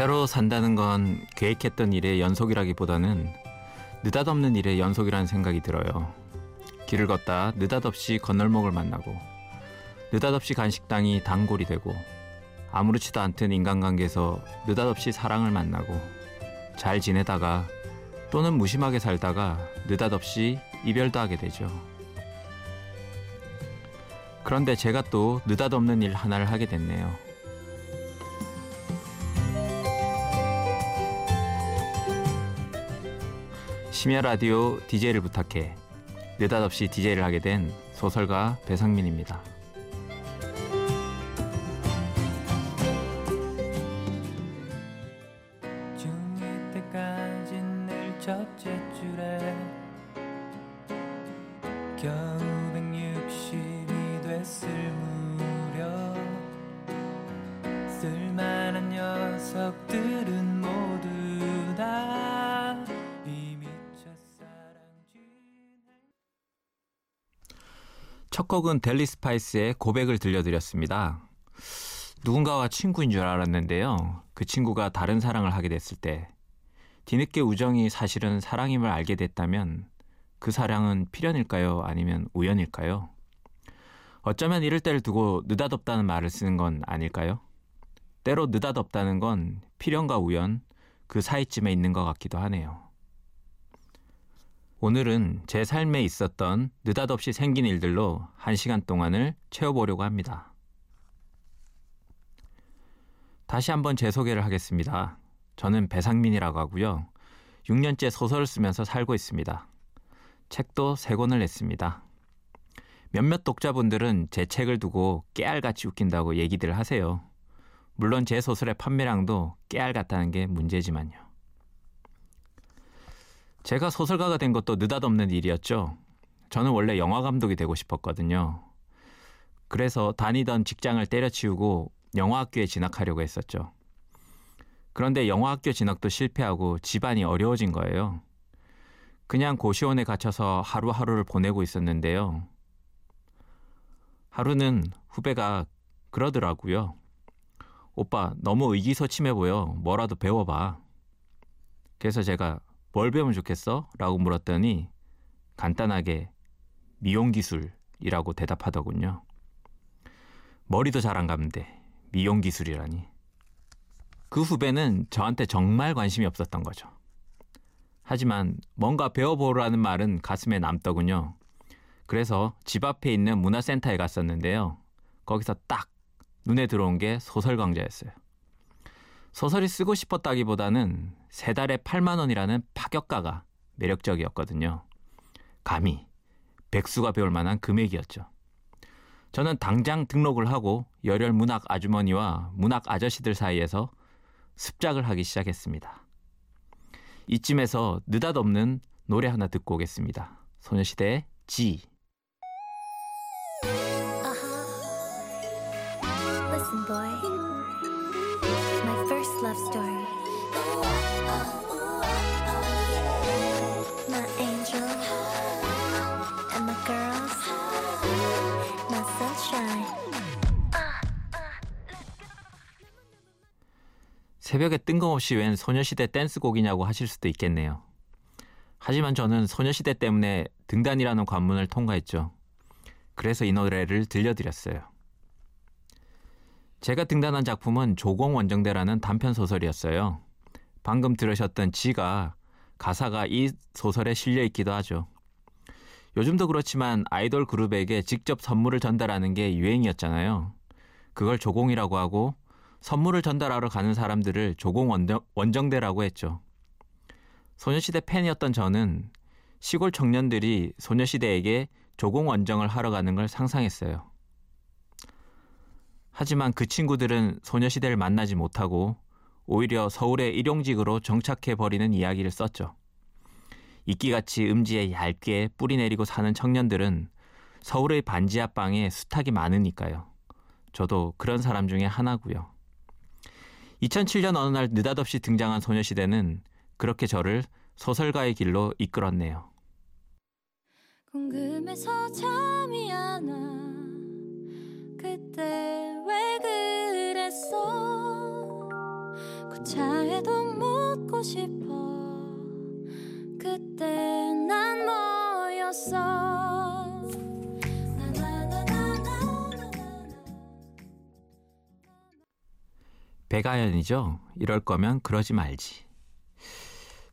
때로 산다는 건 계획했던 일의 연속이라기보다는 느닷없는 일의 연속이라는 생각이 들어요. 길을 걷다 느닷없이 건널목을 만나고 느닷없이 간 식당이 단골이 되고 아무렇지도 않던 인간관계에서 느닷없이 사랑을 만나고 잘 지내다가 또는 무심하게 살다가 느닷없이 이별도 하게 되죠. 그런데 제가 또 느닷없는 일 하나를 하게 됐네요. 심야 라디오 DJ를 부탁해 느닷없이 DJ를 하게 된 소설가 배상민입니다. 중2 때까지 늘 첫째 줄에 겨우 160이 됐을 무렵 쓸만한 녀석들은 첫 곡은 델리 스파이스의 고백을 들려드렸습니다. 누군가와 친구인 줄 알았는데요. 그 친구가 다른 사랑을 하게 됐을 때 뒤늦게 우정이 사실은 사랑임을 알게 됐다면 그 사랑은 필연일까요? 아니면 우연일까요? 어쩌면 이럴 때를 두고 느닷없다는 말을 쓰는 건 아닐까요? 때로 느닷없다는 건 필연과 우연 그 사이쯤에 있는 것 같기도 하네요. 오늘은 제 삶에 있었던 느닷없이 생긴 일들로 한 시간 동안을 채워보려고 합니다. 다시 한번 제 소개를 하겠습니다. 저는 배상민이라고 하고요. 6년째 소설을 쓰면서 살고 있습니다. 책도 3권을 냈습니다. 몇몇 독자분들은 제 책을 두고 깨알같이 웃긴다고 얘기들 하세요. 물론 제 소설의 판매량도 깨알 같다는 게 문제지만요. 제가 소설가가 된 것도 느닷없는 일이었죠. 저는 원래 영화 감독이 되고 싶었거든요. 그래서 다니던 직장을 때려치우고 영화학교에 진학하려고 했었죠. 그런데 영화학교 진학도 실패하고 집안이 어려워진 거예요. 그냥 고시원에 갇혀서 하루하루를 보내고 있었는데요. 하루는 후배가 그러더라고요. 오빠, 너무 의기소침해 보여. 뭐라도 배워봐. 그래서 제가 뭘 배우면 좋겠어? 라고 물었더니 간단하게 미용기술이라고 대답하더군요. 머리도 잘 안 감는데 미용기술이라니. 그 후배는 저한테 정말 관심이 없었던 거죠. 하지만 뭔가 배워보라는 말은 가슴에 남더군요. 그래서 집 앞에 있는 문화센터에 갔었는데요. 거기서 딱 눈에 들어온 게 소설 강좌였어요. 소설이 쓰고 싶었다기보다는 세 달에 8만 원이라는 파격가가 매력적이었거든요. 감히 백수가 배울 만한 금액이었죠. 저는 당장 등록을 하고 열혈 문학 아주머니와 문학 아저씨들 사이에서 습작을 하기 시작했습니다. 이쯤에서 느닷없는 노래 하나 듣고 오겠습니다. 소녀시대의 G. My love story. My angel and my girls. My sunshine. 새벽에 뜬금없이 웬 소녀시대 댄스곡이냐고 하실 수도 있겠네요. 하지만 저는 소녀시대 때문에 등단이라는 관문을 통과했죠. 그래서 이 노래를 들려드렸어요. 제가 등단한 작품은 조공 원정대라는 단편 소설이었어요. 방금 들으셨던 지가 가사가 이 소설에 실려 있기도 하죠. 요즘도 그렇지만 아이돌 그룹에게 직접 선물을 전달하는 게 유행이었잖아요. 그걸 조공이라고 하고 선물을 전달하러 가는 사람들을 조공 원정, 원정대라고 했죠. 소녀시대 팬이었던 저는 시골 청년들이 소녀시대에게 조공 원정을 하러 가는 걸 상상했어요. 하지만 그 친구들은 소녀시대를 만나지 못하고 오히려 서울의 일용직으로 정착해 버리는 이야기를 썼죠. 이끼같이 음지에 얇게 뿌리 내리고 사는 청년들은 서울의 반지 앞방에 수탉이 많으니까요. 저도 그런 사람 중에 하나고요. 2007년 어느 날 느닷없이 등장한 소녀시대는 그렇게 저를 소설가의 길로 이끌었네요. 궁금해서 잠이 안 와. 배가연이죠. 이럴 거면 그러지 말지.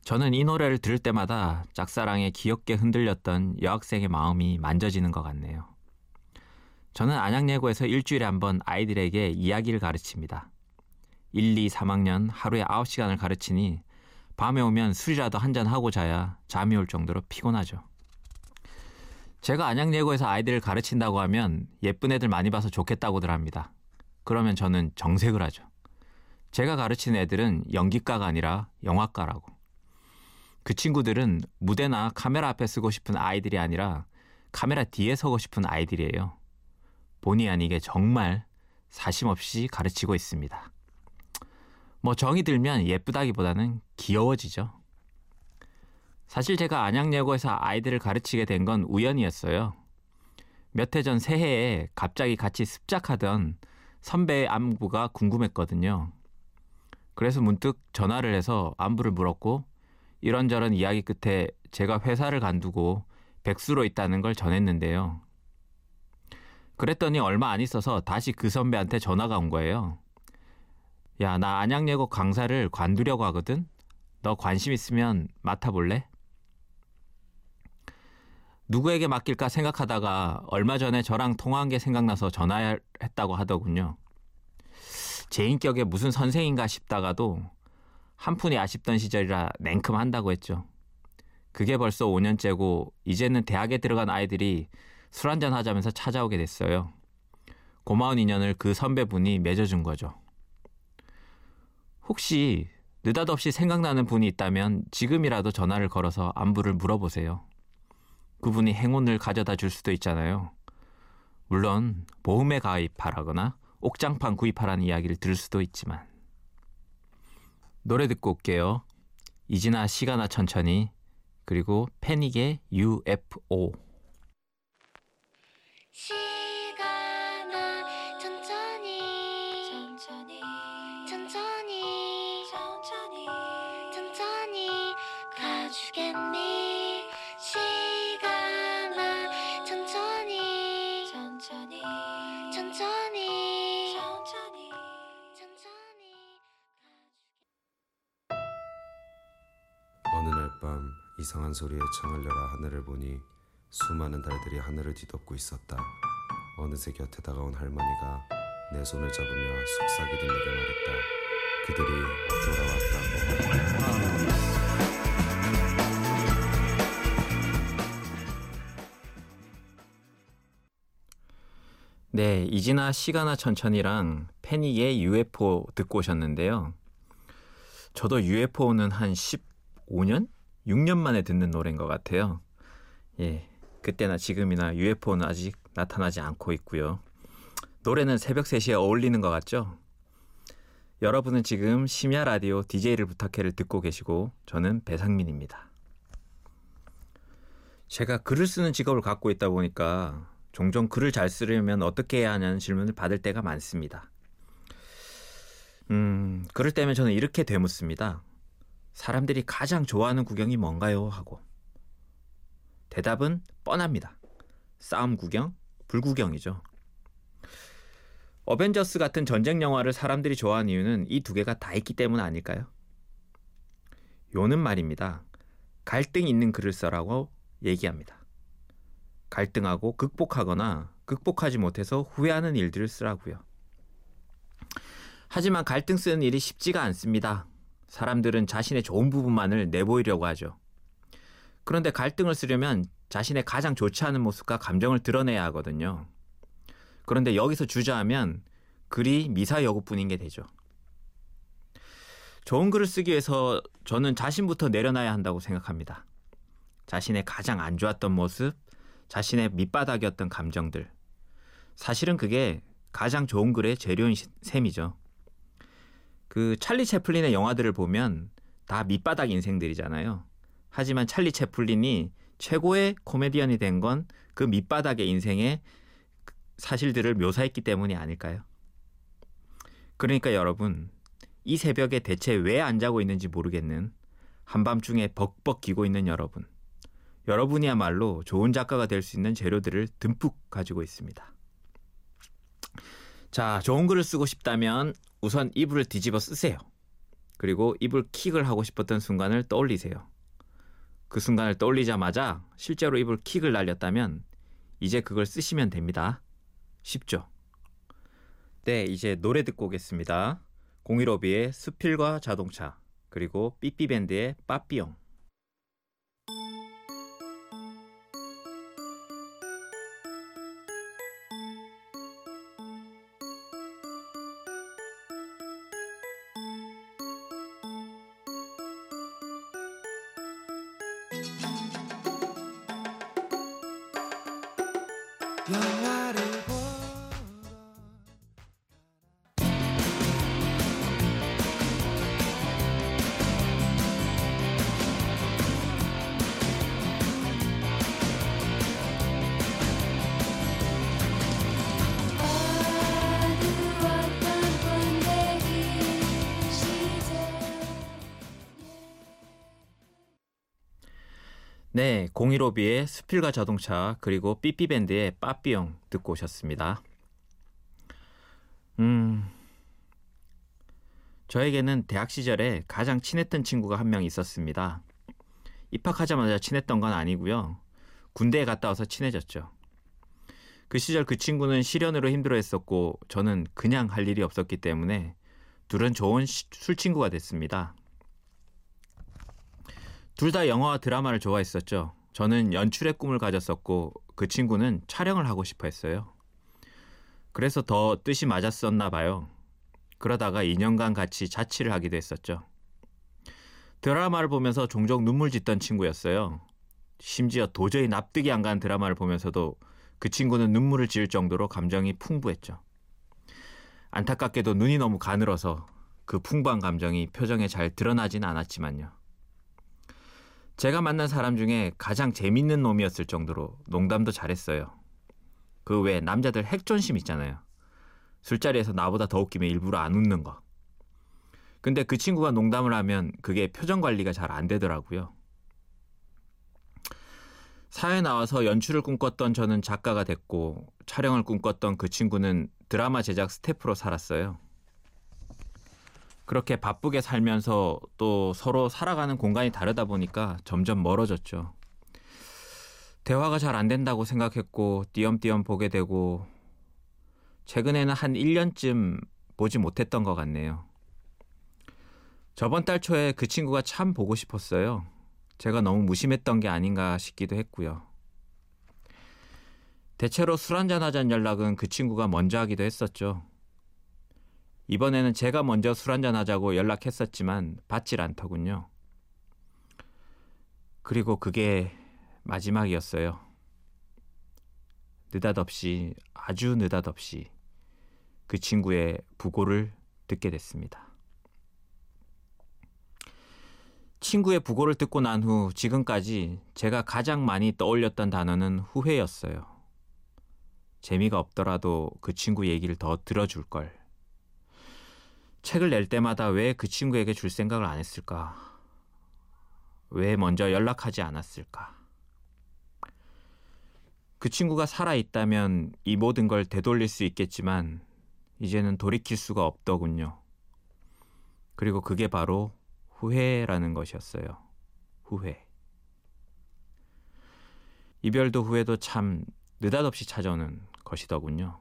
저는 이 노래를 들을 때마다 짝사랑에 귀엽게 흔들렸던 여학생의 마음이 만져지는 것 같네요. 저는 안양예고에서 일주일에 한 번 아이들에게 이야기를 가르칩니다. 1, 2, 3학년 하루에 9시간을 가르치니 밤에 오면 술이라도 한 잔 하고 자야 잠이 올 정도로 피곤하죠. 제가 안양예고에서 아이들을 가르친다고 하면 예쁜 애들 많이 봐서 좋겠다고들 합니다. 그러면 저는 정색을 하죠. 제가 가르치는 애들은 연기과가 아니라 영화과라고. 그 친구들은 무대나 카메라 앞에 쓰고 싶은 아이들이 아니라 카메라 뒤에 서고 싶은 아이들이에요. 본의 아니게 정말 사심 없이 가르치고 있습니다. 뭐 정이 들면 예쁘다기보다는 귀여워지죠. 사실 제가 안양예고에서 아이들을 가르치게 된 건 우연이었어요. 몇 해 전 새해에 갑자기 같이 습작하던 선배의 안부가 궁금했거든요. 그래서 문득 전화를 해서 안부를 물었고 이런저런 이야기 끝에 제가 회사를 간두고 백수로 있다는 걸 전했는데요. 그랬더니 얼마 안 있어서 다시 그 선배한테 전화가 온 거예요. 야, 나 안양예고 강사를 관두려고 하거든? 너 관심 있으면 맡아볼래? 누구에게 맡길까 생각하다가 얼마 전에 저랑 통화한 게 생각나서 전화했다고 하더군요. 제 인격에 무슨 선생인가 싶다가도 한 푼이 아쉽던 시절이라 냉큼 한다고 했죠. 그게 벌써 5년째고 이제는 대학에 들어간 아이들이 술 한잔 하자면서 찾아오게 됐어요. 고마운 인연을 그 선배분이 맺어준 거죠. 혹시 느닷없이 생각나는 분이 있다면 지금이라도 전화를 걸어서 안부를 물어보세요. 그분이 행운을 가져다 줄 수도 있잖아요. 물론 보험에 가입하라거나 옥장판 구입하라는 이야기를 들을 수도 있지만 노래 듣고 올게요. 이지나 시가나 천천히 그리고 패닉의 UFO 시간아 천천히. 천천히. 천천히. 천천히. 천천히 가주겠니? 시간아 천천히. 천천히. 천천히. 천천히. 천천히 어느 날 밤 이상한 소리에 창을 열어 하늘을 보니 수많은 달들이 하늘을 뒤덮고 있었다. 어느새 곁에 다가온 할머니가 내 손을 잡으며 속삭이듯 내게 말했다. 그들이 돌아왔다고. 네, 이지나 시가나 천천히랑 패닉의 UFO 듣고 오셨는데요. 저도 UFO는 한 15년? 6년 만에 듣는 노래인 것 같아요. 예, 그때나 지금이나 UFO는 아직 나타나지 않고 있고요. 노래는 새벽 3시에 어울리는 것 같죠? 여러분은 지금 심야 라디오 DJ를 부탁해를 듣고 계시고 저는 배상민입니다. 제가 글을 쓰는 직업을 갖고 있다 보니까 종종 글을 잘 쓰려면 어떻게 해야 하냐는 질문을 받을 때가 많습니다. 음, 그럴 때면 저는 이렇게 되묻습니다. 사람들이 가장 좋아하는 구경이 뭔가요? 하고. 대답은 뻔합니다. 싸움 구경, 불구경이죠. 어벤져스 같은 전쟁 영화를 사람들이 좋아하는 이유는 이 두 개가 다 있기 때문 아닐까요? 요는 말입니다. 갈등 있는 글을 써라고 얘기합니다. 갈등하고 극복하거나 극복하지 못해서 후회하는 일들을 쓰라고요. 하지만 갈등 쓰는 일이 쉽지가 않습니다. 사람들은 자신의 좋은 부분만을 내보이려고 하죠. 그런데 갈등을 쓰려면 자신의 가장 좋지 않은 모습과 감정을 드러내야 하거든요. 그런데 여기서 주저하면 글이 미사여구뿐인 게 되죠. 좋은 글을 쓰기 위해서 저는 자신부터 내려놔야 한다고 생각합니다. 자신의 가장 안 좋았던 모습, 자신의 밑바닥이었던 감정들. 사실은 그게 가장 좋은 글의 재료인 시- 셈이죠. 그 찰리 채플린의 영화들을 보면 다 밑바닥 인생들이잖아요. 하지만 찰리 채플린이 최고의 코미디언이 된 건 그 밑바닥의 인생의 사실들을 묘사했기 때문이 아닐까요? 그러니까 여러분, 이 새벽에 대체 왜 안 자고 있는지 모르겠는 한밤중에 벅벅 기고 있는 여러분. 여러분이야말로 좋은 작가가 될 수 있는 재료들을 듬뿍 가지고 있습니다. 자, 좋은 글을 쓰고 싶다면 우선 이불을 뒤집어 쓰세요. 그리고 이불 킥을 하고 싶었던 순간을 떠올리세요. 그 순간을 떠올리자마자 실제로 이불 킥을 날렸다면 이제 그걸 쓰시면 됩니다. 쉽죠? 네, 이제 노래 듣고 오겠습니다. 공일오비의 수필과 자동차 그리고 삐삐밴드의 빠삐용 네, 015B의 수필과 자동차 그리고 삐삐밴드의 빠삐용 듣고 오셨습니다. 음, 저에게는 대학 시절에 가장 친했던 친구가 한 명 있었습니다. 입학하자마자 친했던 건 아니고요. 군대에 갔다 와서 친해졌죠. 그 시절 그 친구는 시련으로 힘들어했었고 저는 그냥 할 일이 없었기 때문에 둘은 좋은 시- 술 친구가 됐습니다. 둘 다 영화와 드라마를 좋아했었죠. 저는 연출의 꿈을 가졌었고 그 친구는 촬영을 하고 싶어 했어요. 그래서 더 뜻이 맞았었나 봐요. 그러다가 2년간 같이 자취를 하기도 했었죠. 드라마를 보면서 종종 눈물 짓던 친구였어요. 심지어 도저히 납득이 안 가는 드라마를 보면서도 그 친구는 눈물을 지을 정도로 감정이 풍부했죠. 안타깝게도 눈이 너무 가늘어서 그 풍부한 감정이 표정에 잘 드러나진 않았지만요. 제가 만난 사람 중에 가장 재밌는 놈이었을 정도로 농담도 잘했어요. 그 외 남자들 핵존심 있잖아요. 술자리에서 나보다 더 웃기면 일부러 안 웃는 거. 근데 그 친구가 농담을 하면 그게 표정 관리가 잘 안 되더라고요. 사회 나와서 연출을 꿈꿨던 저는 작가가 됐고 촬영을 꿈꿨던 그 친구는 드라마 제작 스태프로 살았어요. 그렇게 바쁘게 살면서 또 서로 살아가는 공간이 다르다 보니까 점점 멀어졌죠. 대화가 잘 안 된다고 생각했고 띄엄띄엄 보게 되고 최근에는 한 1년쯤 보지 못했던 것 같네요. 저번 달 초에 그 친구가 참 보고 싶었어요. 제가 너무 무심했던 게 아닌가 싶기도 했고요. 대체로 술 한잔 하자는 연락은 그 친구가 먼저 하기도 했었죠. 이번에는 제가 먼저 술 한잔 하자고 연락했었지만 받질 않더군요. 그리고 그게 마지막이었어요. 느닷없이 아주 느닷없이 그 친구의 부고를 듣게 됐습니다. 친구의 부고를 듣고 난 후 지금까지 제가 가장 많이 떠올렸던 단어는 후회였어요. 재미가 없더라도 그 친구 얘기를 더 들어줄 걸. 책을 낼 때마다 왜 그 친구에게 줄 생각을 안 했을까? 왜 먼저 연락하지 않았을까? 그 친구가 살아있다면 이 모든 걸 되돌릴 수 있겠지만 이제는 돌이킬 수가 없더군요. 그리고 그게 바로 후회라는 것이었어요. 후회. 이별도 후회도 참 느닷없이 찾아오는 것이더군요.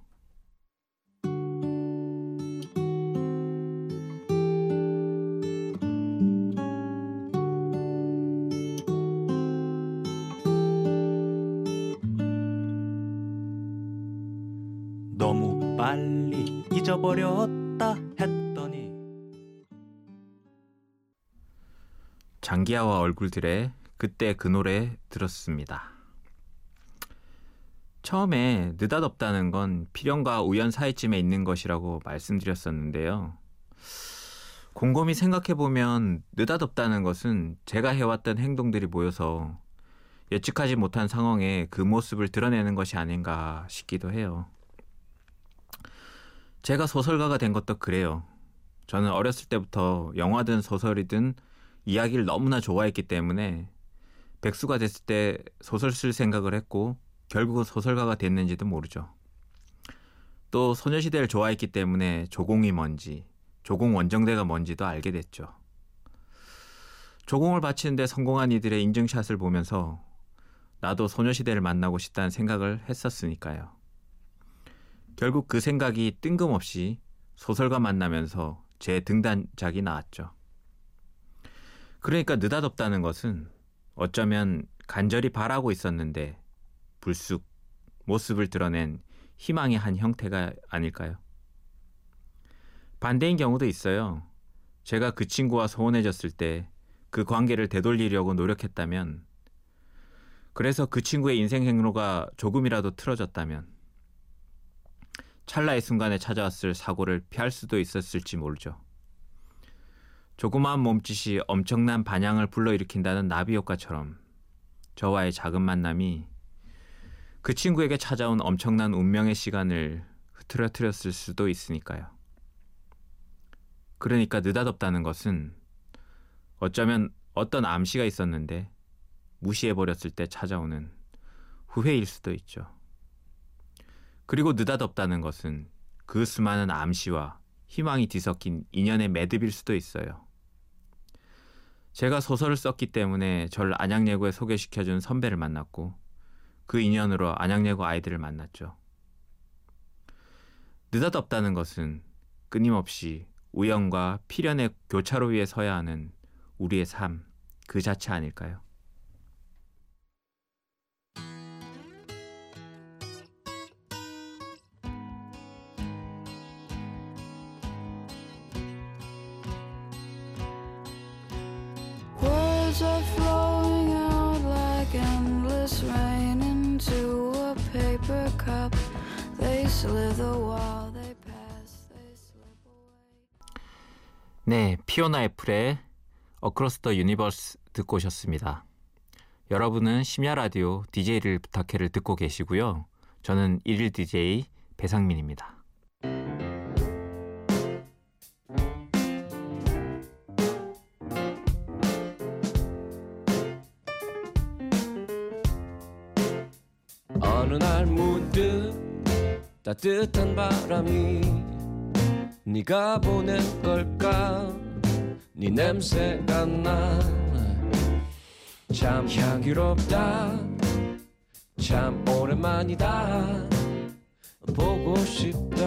장기하와 얼굴들의 그때 그 노래 들었습니다. 처음에 느닷없다는 건 필연과 우연 사이쯤에 있는 것이라고 말씀드렸었는데요. 곰곰이 생각해보면 느닷없다는 것은 제가 해왔던 행동들이 모여서 예측하지 못한 상황에 그 모습을 드러내는 것이 아닌가 싶기도 해요. 제가 소설가가 된 것도 그래요. 저는 어렸을 때부터 영화든 소설이든 이야기를 너무나 좋아했기 때문에 백수가 됐을 때 소설 쓸 생각을 했고 결국은 소설가가 됐는지도 모르죠. 또 소녀시대를 좋아했기 때문에 조공이 뭔지, 조공 원정대가 뭔지도 알게 됐죠. 조공을 바치는데 성공한 이들의 인증샷을 보면서 나도 소녀시대를 만나고 싶다는 생각을 했었으니까요. 결국 그 생각이 뜬금없이 소설가 만나면서 제 등단작이 나왔죠. 그러니까 느닷없다는 것은 어쩌면 간절히 바라고 있었는데 불쑥 모습을 드러낸 희망의 한 형태가 아닐까요? 반대인 경우도 있어요. 제가 그 친구와 소원해졌을 때 그 관계를 되돌리려고 노력했다면 그래서 그 친구의 인생 행로가 조금이라도 틀어졌다면 찰나의 순간에 찾아왔을 사고를 피할 수도 있었을지 모르죠. 조그마한 몸짓이 엄청난 반향을 불러일으킨다는 나비 효과처럼 저와의 작은 만남이 그 친구에게 찾아온 엄청난 운명의 시간을 흐트러뜨렸을 수도 있으니까요. 그러니까 느닷없다는 것은 어쩌면 어떤 암시가 있었는데 무시해버렸을 때 찾아오는 후회일 수도 있죠. 그리고 느닷없다는 것은 그 수많은 암시와 희망이 뒤섞인 인연의 매듭일 수도 있어요. 제가 소설을 썼기 때문에 저를 안양예고에 소개시켜준 선배를 만났고 그 인연으로 안양예고 아이들을 만났죠. 느닷없다는 것은 끊임없이 우연과 필연의 교차로 위에 서야 하는 우리의 삶 그 자체 아닐까요? 네, 피오나 애플의 Across the Universe 듣고 오셨습니다. 여러분은 심야 라디오 DJ를 부탁해를 듣고 계시고요. 저는 일일 DJ 배상민입니다. 따뜻한 바람이 네가 보낸 걸까? 네 냄새가 나 참 향기롭다. 참 오랜만이다. 보고 싶다.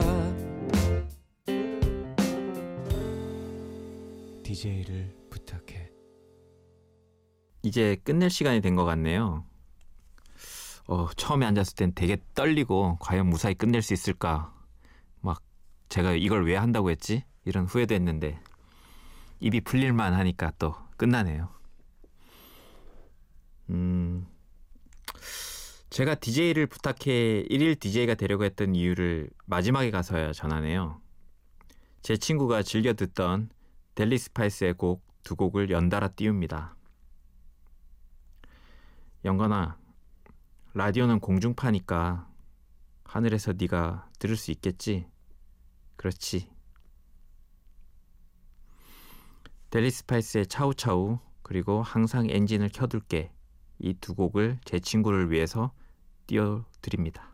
DJ를 부탁해. 이제 끝낼 시간이 된 것 같네요. 어, 처음에 앉았을 땐 되게 떨리고 과연 무사히 끝낼 수 있을까? 막 제가 이걸 왜 한다고 했지? 이런 후회도 했는데 입이 풀릴만 하니까 또 끝나네요. 음. 제가 DJ를 부탁해 1일 DJ가 되려고 했던 이유를 마지막에 가서야 전하네요. 제 친구가 즐겨 듣던 델리 스파이스의 곡 두 곡을 연달아 띄웁니다. 영건아, 라디오는 공중파니까 하늘에서 네가 들을 수 있겠지? 그렇지. 델리 스파이스의 차우차우 그리고 항상 엔진을 켜둘게 이 두 곡을 제 친구를 위해서 띄워드립니다.